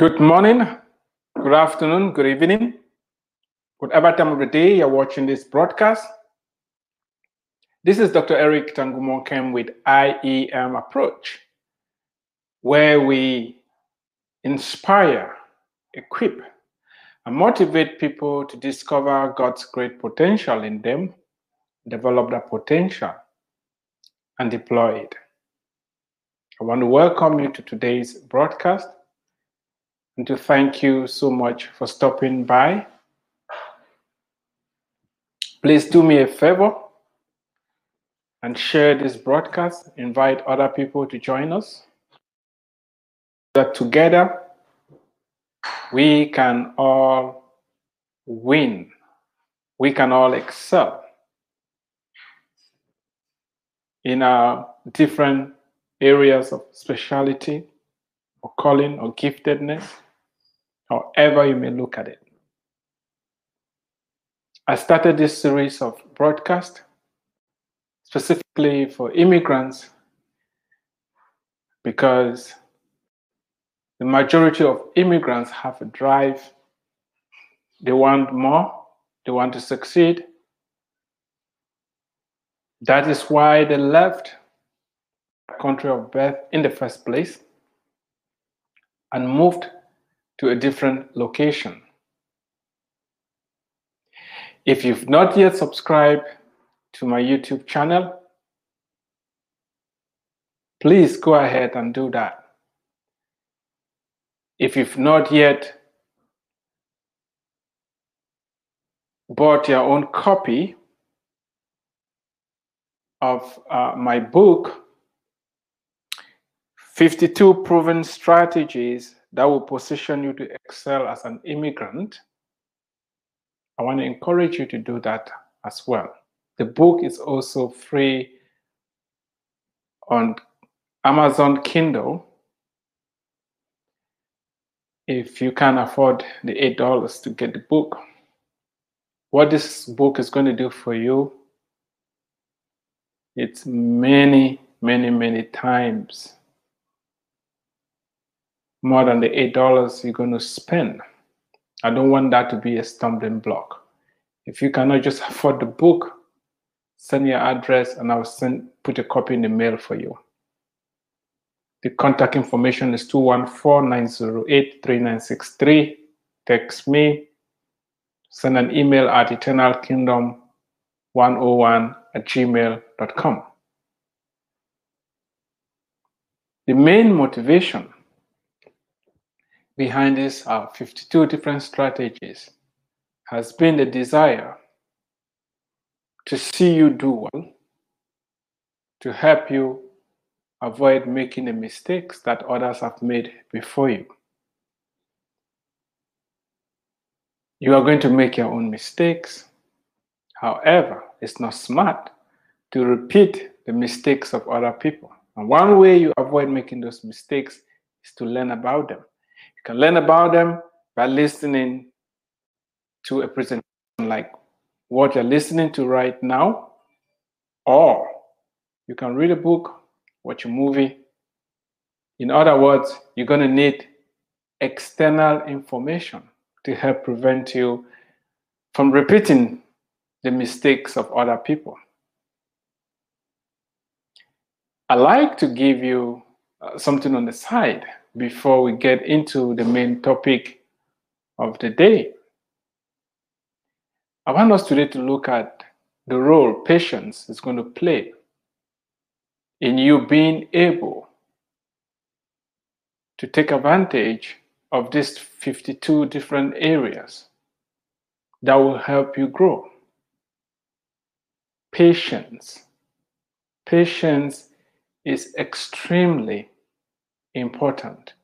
Good morning, good afternoon, good evening, whatever time of the day you're watching this broadcast. This is Dr. Eric Tangumonkem with IEM Approach, where we inspire, equip, and motivate people to discover God's great potential in them, develop that potential, and deploy it. I want to welcome you to today's broadcast and to thank you so much for stopping by. Please do me a favor and share this broadcast. Invite other people to join us. That together we can all win, we can all excel in our different areas of speciality or calling or giftedness however you may look at it. I started this series of broadcast specifically for immigrants because the majority of immigrants have a drive. They want more, they want to succeed. That is why they left country of birth in the first place and moved to a different location. If you've not yet subscribed to my YouTube channel, please go ahead and do that. If you've not yet bought your own copy of uh, my book, 52 Proven Strategies that will position you to excel as an immigrant, I want to encourage you to do that as well. The book is also free on Amazon Kindle. If you can afford the $8 to get the book, what this book is going to do for you, it's many, many, many times more than the $8 you're going to spend. I don't want that to be a stumbling block. If you cannot just afford the book, send your address and I'll send put a copy in the mail for you. The contact information is 214-908-3963. Text me, send an email at eternalkingdom101 at gmail.com. The main motivation behind this are 52 different strategies has been the desire to see you do well, to help you avoid making the mistakes that others have made before you. You are going to make your own mistakes. However, it's not smart to repeat the mistakes of other people. And one way you avoid making those mistakes is to learn about them. You can learn about them by listening to a presentation like what you're listening to right now, or you can read a book, watch a movie. In other words, you're going to need external information to help prevent you from repeating the mistakes of other people. I like to give you uh, something on the side before we get into the main topic of the day. I want us today to look at the role patience is going to play in you being able to take advantage of these 52 different areas that will help you grow. Patience. Patience is extremely important.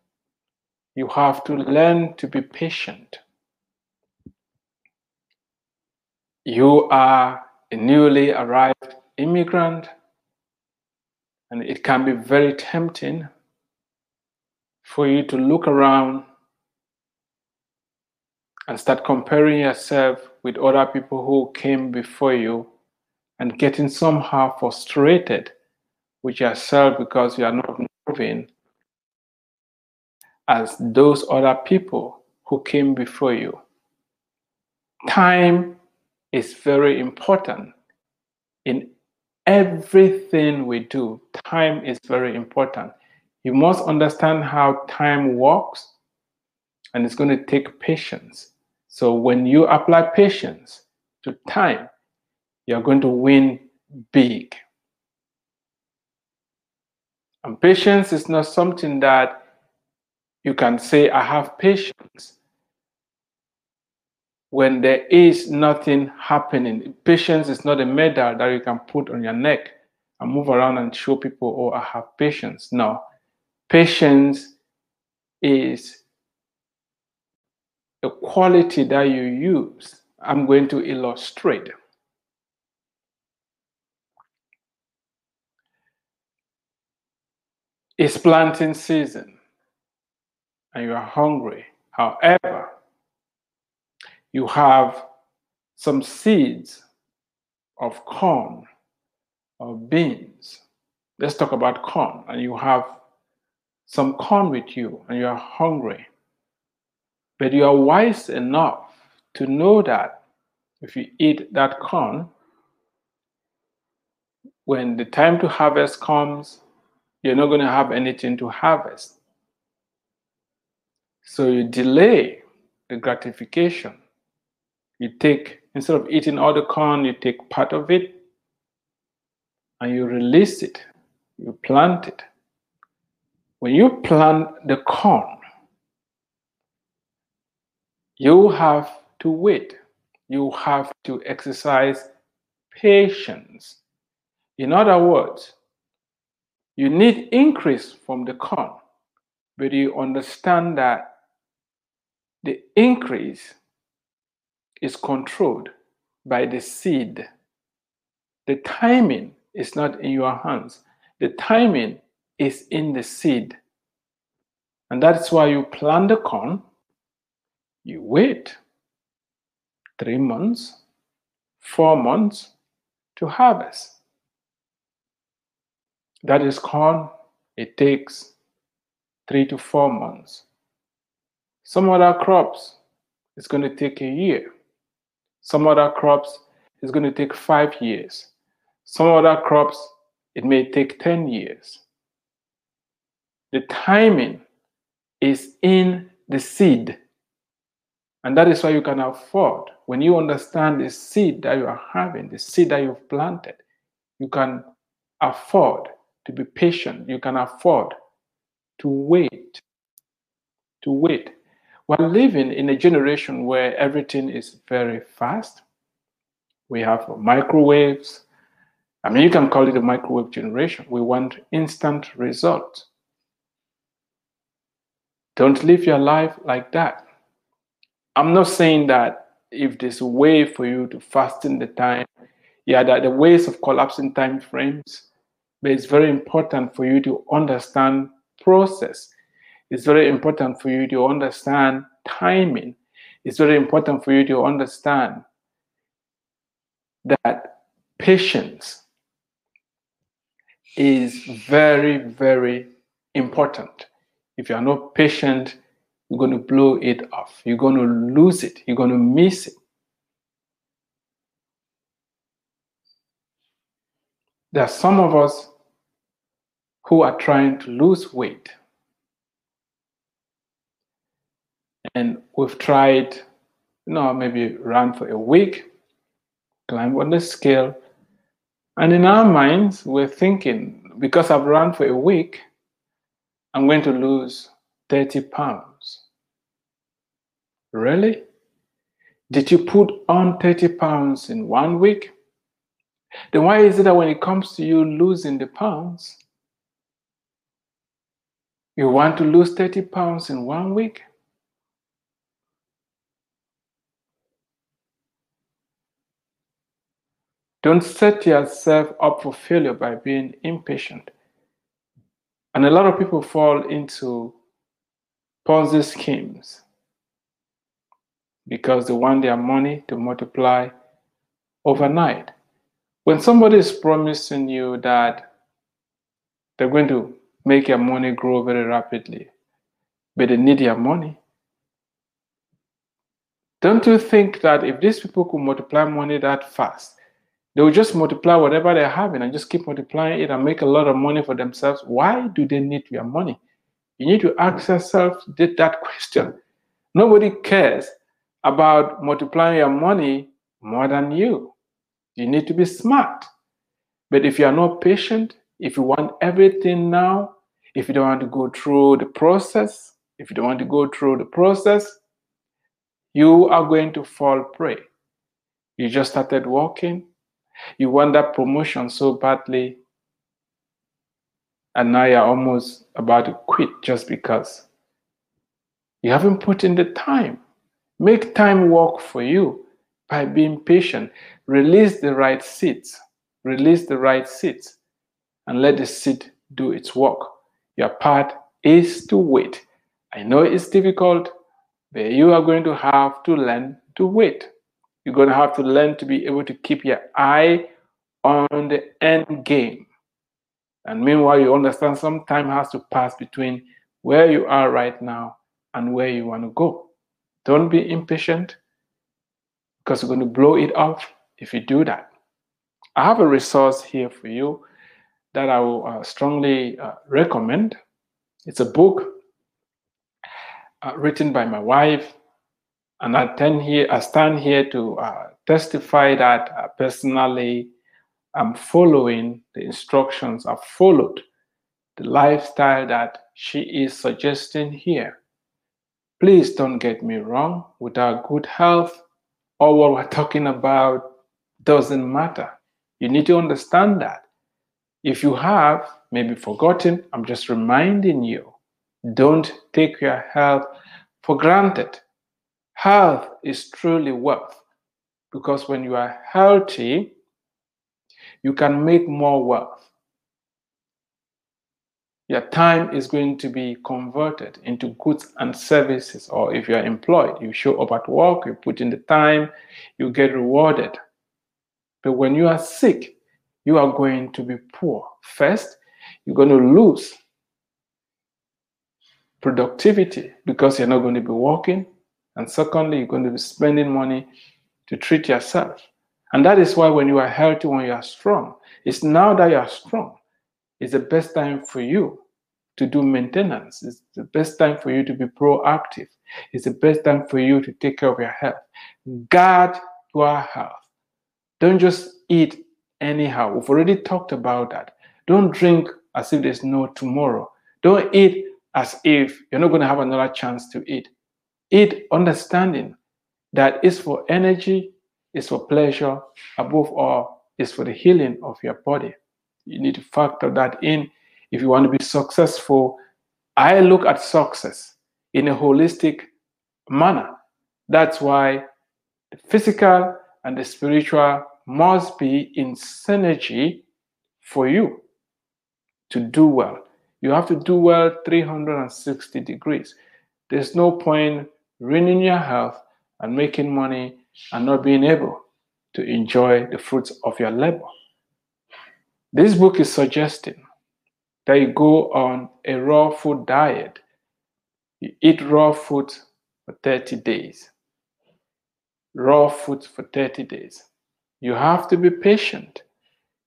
You have to learn to be patient. You are a newly arrived immigrant, and it can be very tempting for you to look around and start comparing yourself with other people who came before you and getting somehow frustrated with yourself because you are not moving as those other people who came before you. Time is very important in everything we do. Time is very important. You must understand how time works, and it's going to take patience. So, when you apply patience to time, you're going to win big. And patience is not something that you can say, I have patience when there is nothing happening. Patience is not a medal that you can put on your neck and move around and show people, oh, I have patience. No. Patience is a quality that you use. I'm going to illustrate. It's planting season and you are hungry. However, you have some seeds of corn or beans. Let's talk about corn. And you have some corn with you and you are hungry. But you are wise enough to know that if you eat that corn, when the time to harvest comes, you're not going to have anything to harvest. So you delay the gratification. You take, instead of eating all the corn, you take part of it and you release it. You plant it. When you plant the corn, you have to wait. You have to exercise patience. In other words, you need increase from the corn, but you understand that the increase is controlled by the seed. The timing is not in your hands. The timing is in the seed. And that's why you plant the corn, you wait three months, four months to harvest. That is corn. It takes three to four months. Some other crops, it's going to take a year. Some other crops, it's going to take five years. Some other crops, it may take 10 years. The timing is in the seed. And that is why you can afford, when you understand the seed that you are having, the seed that you've planted, you can afford to be patient. You can afford to wait. To wait. We're living in a generation where everything is very fast. We have microwaves. I mean, you can call it a microwave generation. We want instant results. Don't live your life like that. I'm not saying that if there's a way for you to fasten the time, yeah, that the ways of collapsing time frames, but it's very important for you to understand process. It's very important for you to understand timing. It's very important for you to understand that patience is very, very important. If you are not patient, you're going to blow it off. You're going to lose it. You're going to miss it. There are some of us who are trying to lose weight. And we've tried, you know, maybe run for a week, climb on the scale. And in our minds, we're thinking, because I've run for a week, I'm going to lose 30 pounds. Really? Did you put on 30 pounds in one week? Then why is it that when it comes to you losing the pounds, you want to lose 30 pounds in one week? Don't set yourself up for failure by being impatient. And a lot of people fall into Ponzi schemes because they want their money to multiply overnight. When somebody is promising you that they're going to make your money grow very rapidly, but they need your money. Don't you think that if these people could multiply money that fast, they will just multiply whatever they're having and just keep multiplying it and make a lot of money for themselves? Why do they need your money? You need to ask yourself that question. Nobody cares about multiplying your money more than you. You need to be smart. But if you are not patient, if you want everything now, if you don't want to go through the process, if you don't want to go through the process, you are going to fall prey. You just started working, you want that promotion so badly, and now you're almost about to quit just because you haven't put in the time. Make time work for you by being patient. Release the right seeds. Release the right seeds and let the seed do its work. Your part is to wait. I know it's difficult, but you are going to have to learn to wait. You're going to have to learn to be able to keep your eye on the end game. And meanwhile, you understand some time has to pass between where you are right now and where you want to go. Don't be impatient because you're going to blow it off if you do that. I have a resource here for you that I will uh, strongly uh, recommend. It's a book uh, written by my wife, and I stand here. I stand here to uh, testify that uh, personally I'm following the instructions. I've followed the lifestyle that she is suggesting here. Please don't get me wrong. Without good health, all what we're talking about doesn't matter. You need to understand that. If you have maybe forgotten, I'm just reminding you don't take your health for granted. Health is truly wealth because when you are healthy, you can make more wealth. Your time is going to be converted into goods and services, or if you are employed, you show up at work, you put in the time, you get rewarded. But when you are sick, you are going to be poor. First, you're going to lose productivity because you're not going to be working. And secondly, you're going to be spending money to treat yourself. And that is why when you are healthy, when you are strong, it's now that you are strong, it's the best time for you to do maintenance. It's the best time for you to be proactive. It's the best time for you to take care of your health. Guard your health. Don't just eat anyhow. We've already talked about that. Don't drink as if there's no tomorrow. Don't eat as if you're not going to have another chance to eat. Eat understanding that is for energy is for pleasure, above all, is for the healing of your body. You need to factor that in if you want to be successful. I look at success in a holistic manner. That's why the physical and the spiritual must be in synergy for you to do well. You have to do well 360 degrees. There's no point ruining your health and making money and not being able to enjoy the fruits of your labor. This book is suggesting that you go on a raw food diet. You eat raw food for 30 days. Raw food for 30 days. You have to be patient.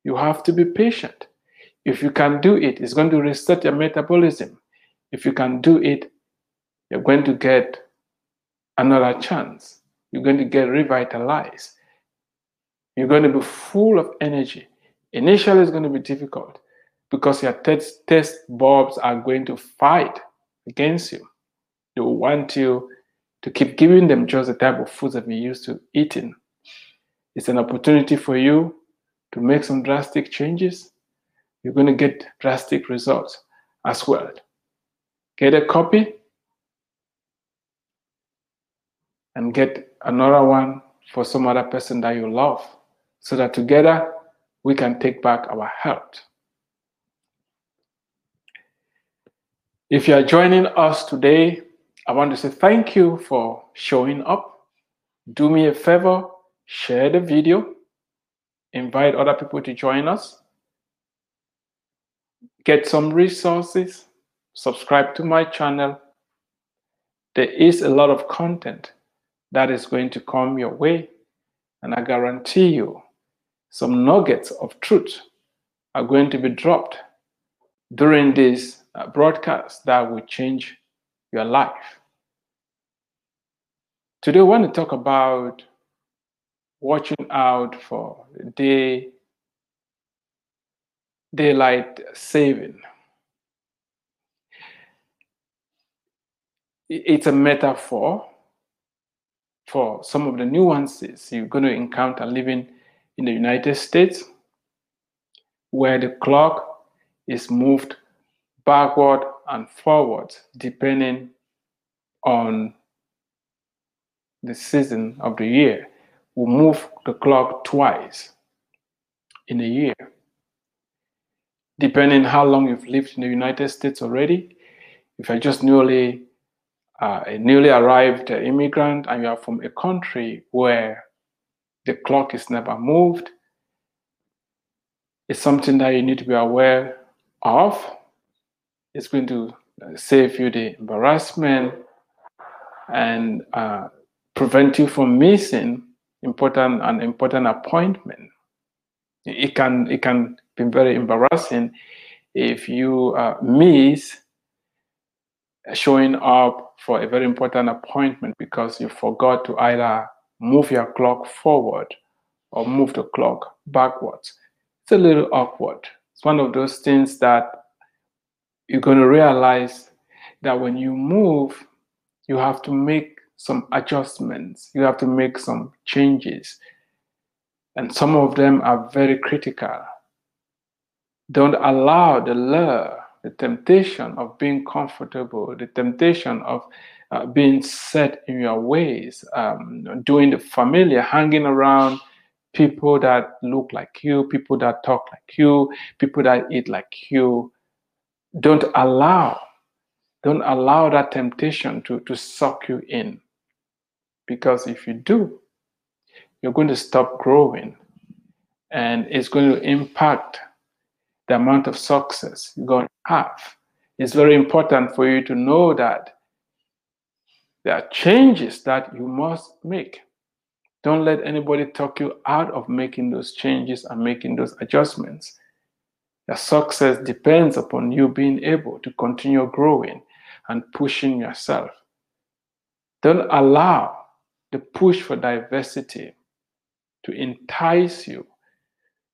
You have to be patient. If you can do it, it's going to reset your metabolism. If you can do it, you're going to get another chance you're going to get revitalized. You're going to be full of energy. Initially, it's going to be difficult because your test, test bulbs are going to fight against you. They will want you to keep giving them just the type of foods that we used to eating. It's an opportunity for you to make some drastic changes. You're going to get drastic results as well. Get a copy and get another one for some other person that you love so that together we can take back our health. If you are joining us today, I want to say thank you for showing up. Do me a favor, share the video, invite other people to join us, get some resources, subscribe to my channel, there is a lot of content that is going to come your way. And I guarantee you, some nuggets of truth are going to be dropped during this uh, broadcast that will change your life. Today, I want to talk about watching out for day daylight saving. It's a metaphor for some of the nuances you're going to encounter living in the United States, where the clock is moved backward and forward depending on the season of the year. We move the clock twice in a year. Depending how long you've lived in the United States already, if you're just newly uh, a newly arrived immigrant and you are from a country where the clock is never moved, it's something that you need to be aware of. It's going to save you the embarrassment and uh, prevent you from missing important an important appointment. It can it can be very embarrassing if you uh, miss showing up for a very important appointment because you forgot to either move your clock forward or move the clock backwards. It's a little awkward. It's one of those things that you're going to realize that when you move, you have to make some adjustments, you have to make some changes. And some of them are very critical. Don't allow the lure the temptation of being comfortable, the temptation of uh, being set in your ways, um, doing the familiar, hanging around people that look like you, people that talk like you, people that eat like you. Don't allow, don't allow that temptation to, to suck you in. Because if you do, you're going to stop growing and it's going to impact the amount of success you're going to have. It's very important for you to know that there are changes that you must make. Don't let anybody talk you out of making those changes and making those adjustments. Your success depends upon you being able to continue growing and pushing yourself. Don't allow the push for diversity to entice you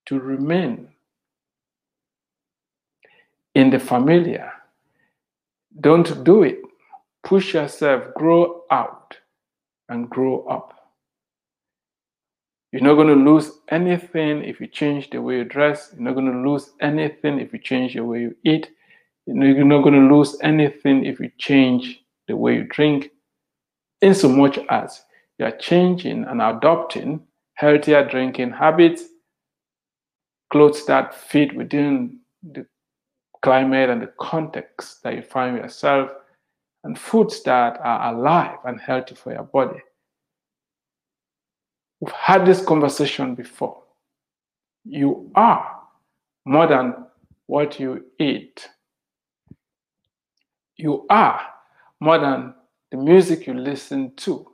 to remain in the familiar. Don't do it. Push yourself, grow out and grow up. You're not going to lose anything if you change the way you dress. You're not going to lose anything if you change the way you eat. You're not going to lose anything if you change the way you drink. In so much as you are changing and adopting healthier drinking habits, clothes that fit within the climate and the context that you find yourself, and foods that are alive and healthy for your body. We've had this conversation before. You are more than what you eat. You are more than the music you listen to.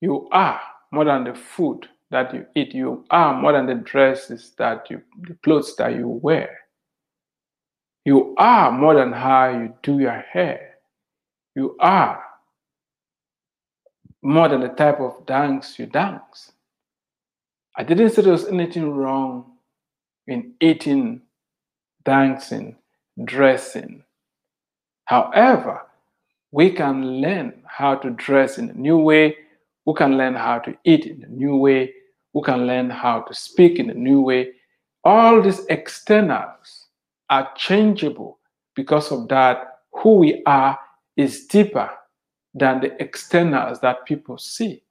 You are more than the food that you eat. You are more than the dresses that you, the clothes that you wear. You are more than how you do your hair. You are more than the type of dance you dance. I didn't say there was anything wrong in eating, dancing, dressing. However, we can learn how to dress in a new way. We can learn how to eat in a new way. We can learn how to speak in a new way. All these externals are changeable. Because of that, who we are is deeper than the externals that people see.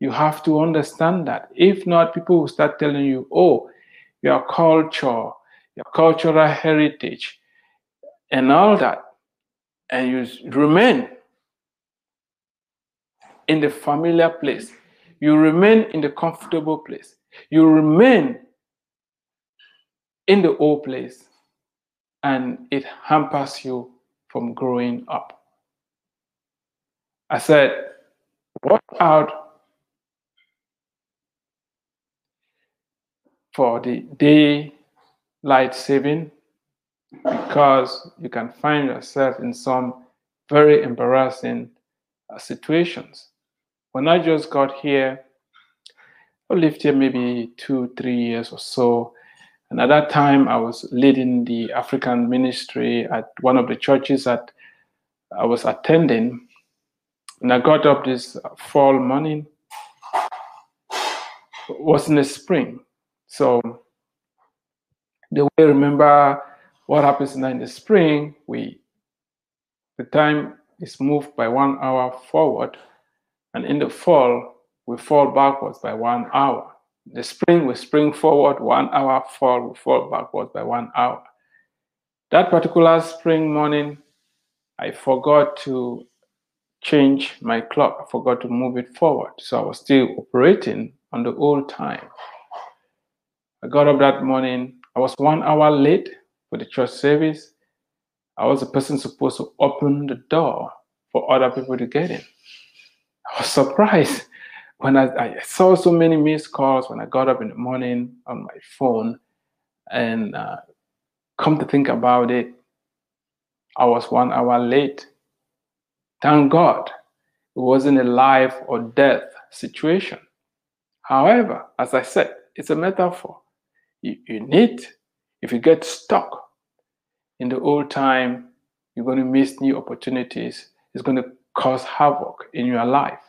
You have to understand that. If not, people will start telling you, oh, your culture, your cultural heritage, and all that. And you remain in the familiar place. You remain in the comfortable place. You remain in the old place and it hampers you from growing up. I said, watch out for the daylight saving because you can find yourself in some very embarrassing uh, situations. When I just got here, I lived here maybe two, three years or so. And at that time, I was leading the African ministry at one of the churches that I was attending. And I got up this fall morning. It was in the spring. So the way I remember what happens in the spring, we the time is moved by one hour forward, and in the fall, we fall backwards by one hour. The spring, will spring forward one hour, fall, will fall backwards by one hour. That particular spring morning, I forgot to change my clock. I forgot to move it forward. So I was still operating on the old time. I got up that morning. I was one hour late for the church service. I was the person supposed to open the door for other people to get in. I was surprised when I, I, saw so many missed calls when I got up in the morning on my phone. And uh, come to think about it, I was one hour late. Thank God it wasn't a life or death situation. However, as I said, it's a metaphor. You, you need, if you get stuck in the old time, you're going to miss new opportunities. It's going to cause havoc in your life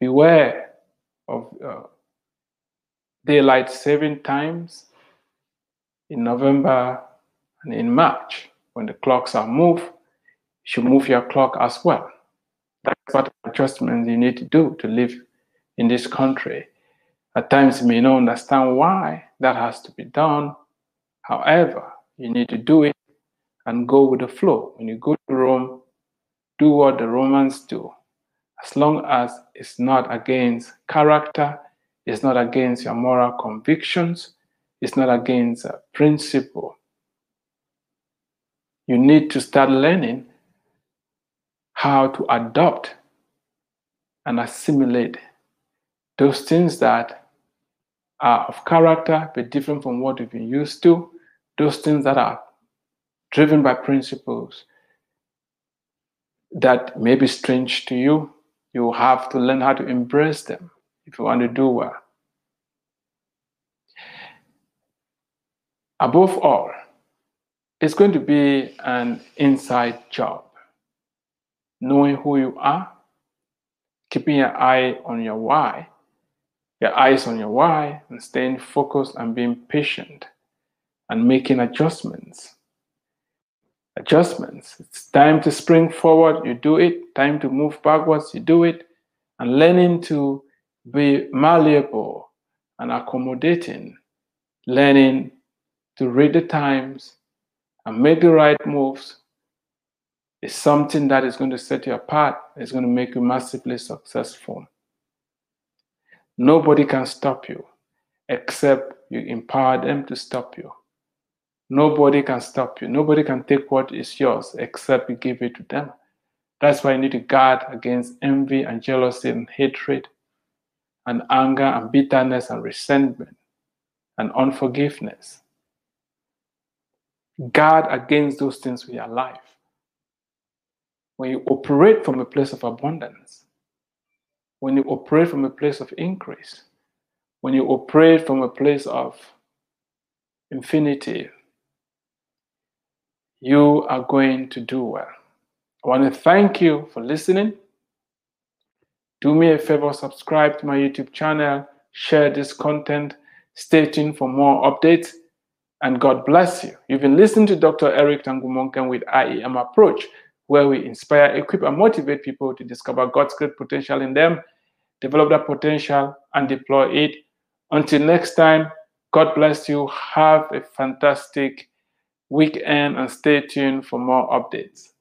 beware of uh, daylight saving times in November and in March when the clocks are moved. You should move your clock as well. That's what adjustments you need to do to live in this country. At times you may not understand why that has to be done. However, you need to do it and go with the flow. When you go to Rome, do what the Romans do as long as it's not against character, it's not against your moral convictions, it's not against principle. You need to start learning how to adopt and assimilate those things that are of character but different from what you've been used to, those things that are driven by principles that may be strange to you, you have to learn how to embrace them if you want to do well. Above all, it's going to be an inside job. Knowing who you are, keeping your eye on your why, your eyes on your why, and staying focused and being patient and making adjustments adjustments. It's time to spring forward, you do it. Time to move backwards, you do it. And learning to be malleable and accommodating, learning to read the times and make the right moves is something that is going to set you apart. It's going to make you massively successful. Nobody can stop you except you empower them to stop you. Nobody can stop you. Nobody can take what is yours except you give it to them. That's why you need to guard against envy and jealousy and hatred and anger and bitterness and resentment and unforgiveness. Guard against those things with your life. When you operate from a place of abundance, when you operate from a place of increase, when you operate from a place of infinity, you are going to do well. I want to thank you for listening. Do me a favor, subscribe to my YouTube channel, share this content, stay tuned for more updates, and God bless you. You've been listening to Dr. Eric Tangumonkem with IEM Approach, where we inspire, equip, and motivate people to discover God's great potential in them, develop that potential, and deploy it. Until next time, God bless you. Have a fantastic weekend and stay tuned for more updates.